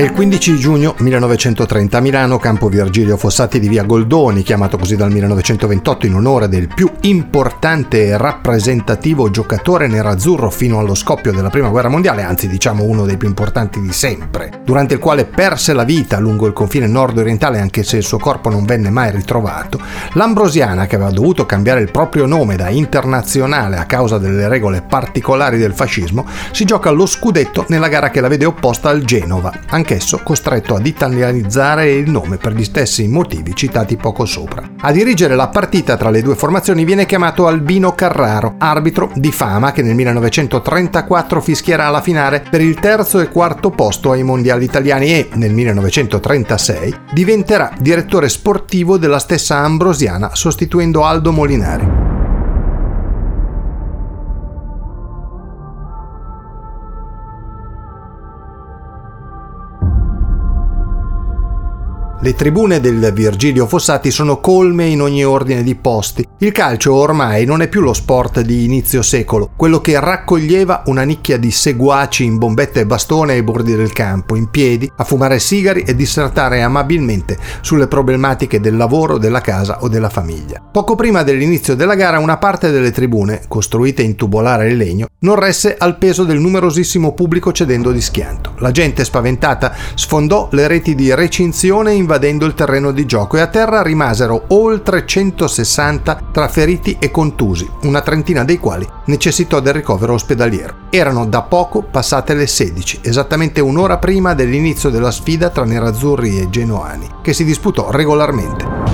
È il 15 giugno 1930 a Milano, campo Virgilio Fossati di via Goldoni, chiamato così dal 1928 in onore del più importante e rappresentativo giocatore nerazzurro fino allo scoppio della Prima Guerra Mondiale, anzi diciamo uno dei più importanti di sempre, durante il quale perse la vita lungo il confine nord-orientale anche se il suo corpo non venne mai ritrovato, l'Ambrosiana, che aveva dovuto cambiare il proprio nome da internazionale a causa delle regole particolari del fascismo, si gioca lo scudetto nella gara che la vede opposta al Genova, anch'esso costretto ad italianizzare il nome per gli stessi motivi citati poco sopra. A dirigere la partita tra le due formazioni viene chiamato Albino Carraro, arbitro di fama che nel 1934 fischierà la finale per il terzo e quarto posto ai mondiali italiani e nel 1936 diventerà direttore sportivo della stessa Ambrosiana sostituendo Aldo Molinari. Le tribune del Virgilio Fossati sono colme in ogni ordine di posti. Il calcio ormai non è più lo sport di inizio secolo, quello che raccoglieva una nicchia di seguaci in bombette e bastone ai bordi del campo, in piedi, a fumare sigari e dissertare amabilmente sulle problematiche del lavoro, della casa o della famiglia. Poco prima dell'inizio della gara una parte delle tribune, costruite in tubolare e legno, non resse al peso del numerosissimo pubblico cedendo di schianto. La gente spaventata sfondò le reti di recinzione in invadendo il terreno di gioco e a terra rimasero oltre 160 tra feriti e contusi, una trentina dei quali necessitò del ricovero ospedaliero. Erano da poco passate le 16, esattamente un'ora prima dell'inizio della sfida tra nerazzurri e genoani, che si disputò regolarmente.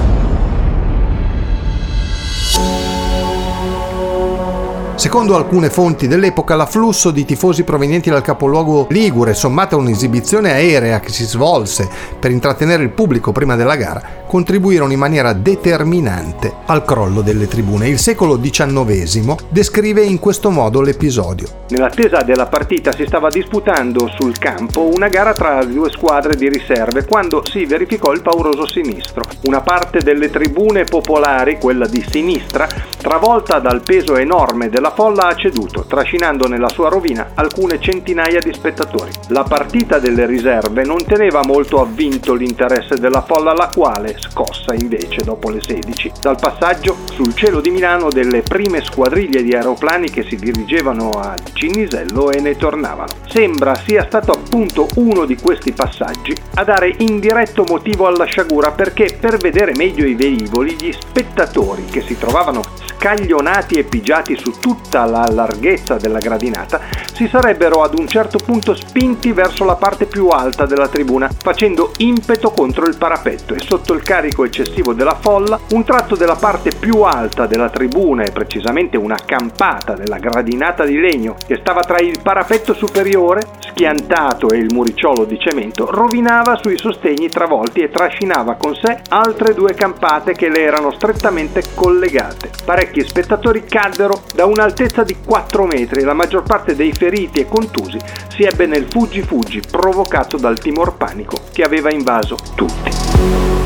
Secondo alcune fonti dell'epoca, l'afflusso di tifosi provenienti dal capoluogo Ligure, sommata a un'esibizione aerea che si svolse per intrattenere il pubblico prima della gara, contribuirono in maniera determinante al crollo delle tribune. Il secolo XIX descrive in questo modo l'episodio. Nell'attesa della partita si stava disputando sul campo una gara tra due squadre di riserve quando si verificò il pauroso sinistro. Una parte delle tribune popolari, quella di sinistra, travolta dal peso enorme della folla ha ceduto, trascinando nella sua rovina alcune centinaia di spettatori. La partita delle riserve non teneva molto avvinto l'interesse della folla, la quale scossa invece dopo le 16 dal passaggio sul cielo di Milano delle prime squadriglie di aeroplani che si dirigevano a Cinisello e ne tornavano. Sembra sia stato appunto uno di questi passaggi a dare indiretto motivo alla sciagura perché per vedere meglio i velivoli gli spettatori che si trovavano scaglionati e pigiati su tutta la larghezza della gradinata, si sarebbero ad un certo punto spinti verso la parte più alta della tribuna, facendo impeto contro il parapetto e sotto il carico eccessivo della folla, un tratto della parte più alta della tribuna e precisamente una campata della gradinata di legno che stava tra il parapetto superiore, schiantato e il muricciolo di cemento, rovinava sui sostegni travolti e trascinava con sé altre due campate che le erano strettamente collegate. Parecchi spettatori caddero da un'altezza di 4 metri e la maggior parte dei feriti e contusi si ebbe nel fuggi-fuggi provocato dal timor panico che aveva invaso tutti.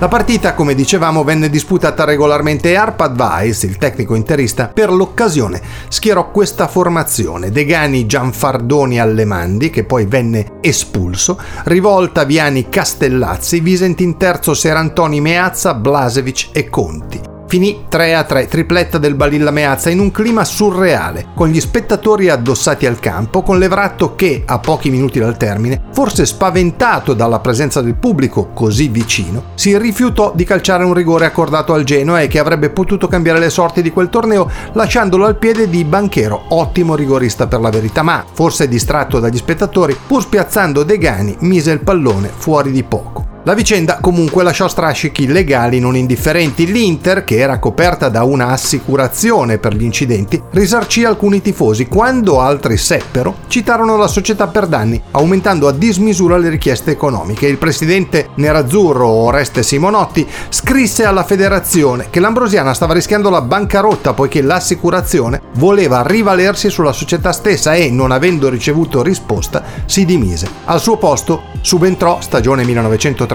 La partita, come dicevamo, venne disputata regolarmente e Arpad Weiss, il tecnico interista, per l'occasione schierò questa formazione: Degani Gianfardoni Allemandi, che poi venne espulso, Rivolta Viani Castellazzi, Visentin Terzo Serantoni Meazza, Blasevic e Conti. Finì 3 a 3, tripletta del Balilla Meazza in un clima surreale, con gli spettatori addossati al campo, con Levratto che, a pochi minuti dal termine, forse spaventato dalla presenza del pubblico così vicino, si rifiutò di calciare un rigore accordato al Genoa e che avrebbe potuto cambiare le sorti di quel torneo lasciandolo al piede di Banchero, ottimo rigorista per la verità, ma, forse distratto dagli spettatori, pur spiazzando Degani, mise il pallone fuori di poco. La vicenda comunque lasciò strascichi legali non indifferenti. L'Inter, che era coperta da una assicurazione per gli incidenti, risarcì alcuni tifosi. Quando altri seppero, citarono la società per danni, aumentando a dismisura le richieste economiche. Il presidente nerazzurro Oreste Simonotti scrisse alla federazione che l'Ambrosiana stava rischiando la bancarotta poiché l'assicurazione voleva rivalersi sulla società stessa e, non avendo ricevuto risposta, si dimise. Al suo posto subentrò, stagione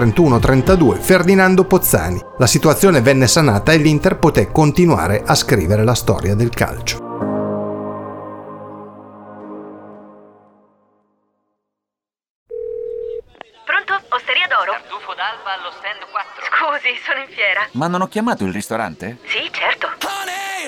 1931-32, Ferdinando Pozzani. La situazione venne sanata e l'Inter poté continuare a scrivere la storia del calcio. Pronto? Osteria d'oro? Tartufo d'alba allo stand 4. Scusi, sono in fiera. Ma non ho chiamato il ristorante? Sì, certo.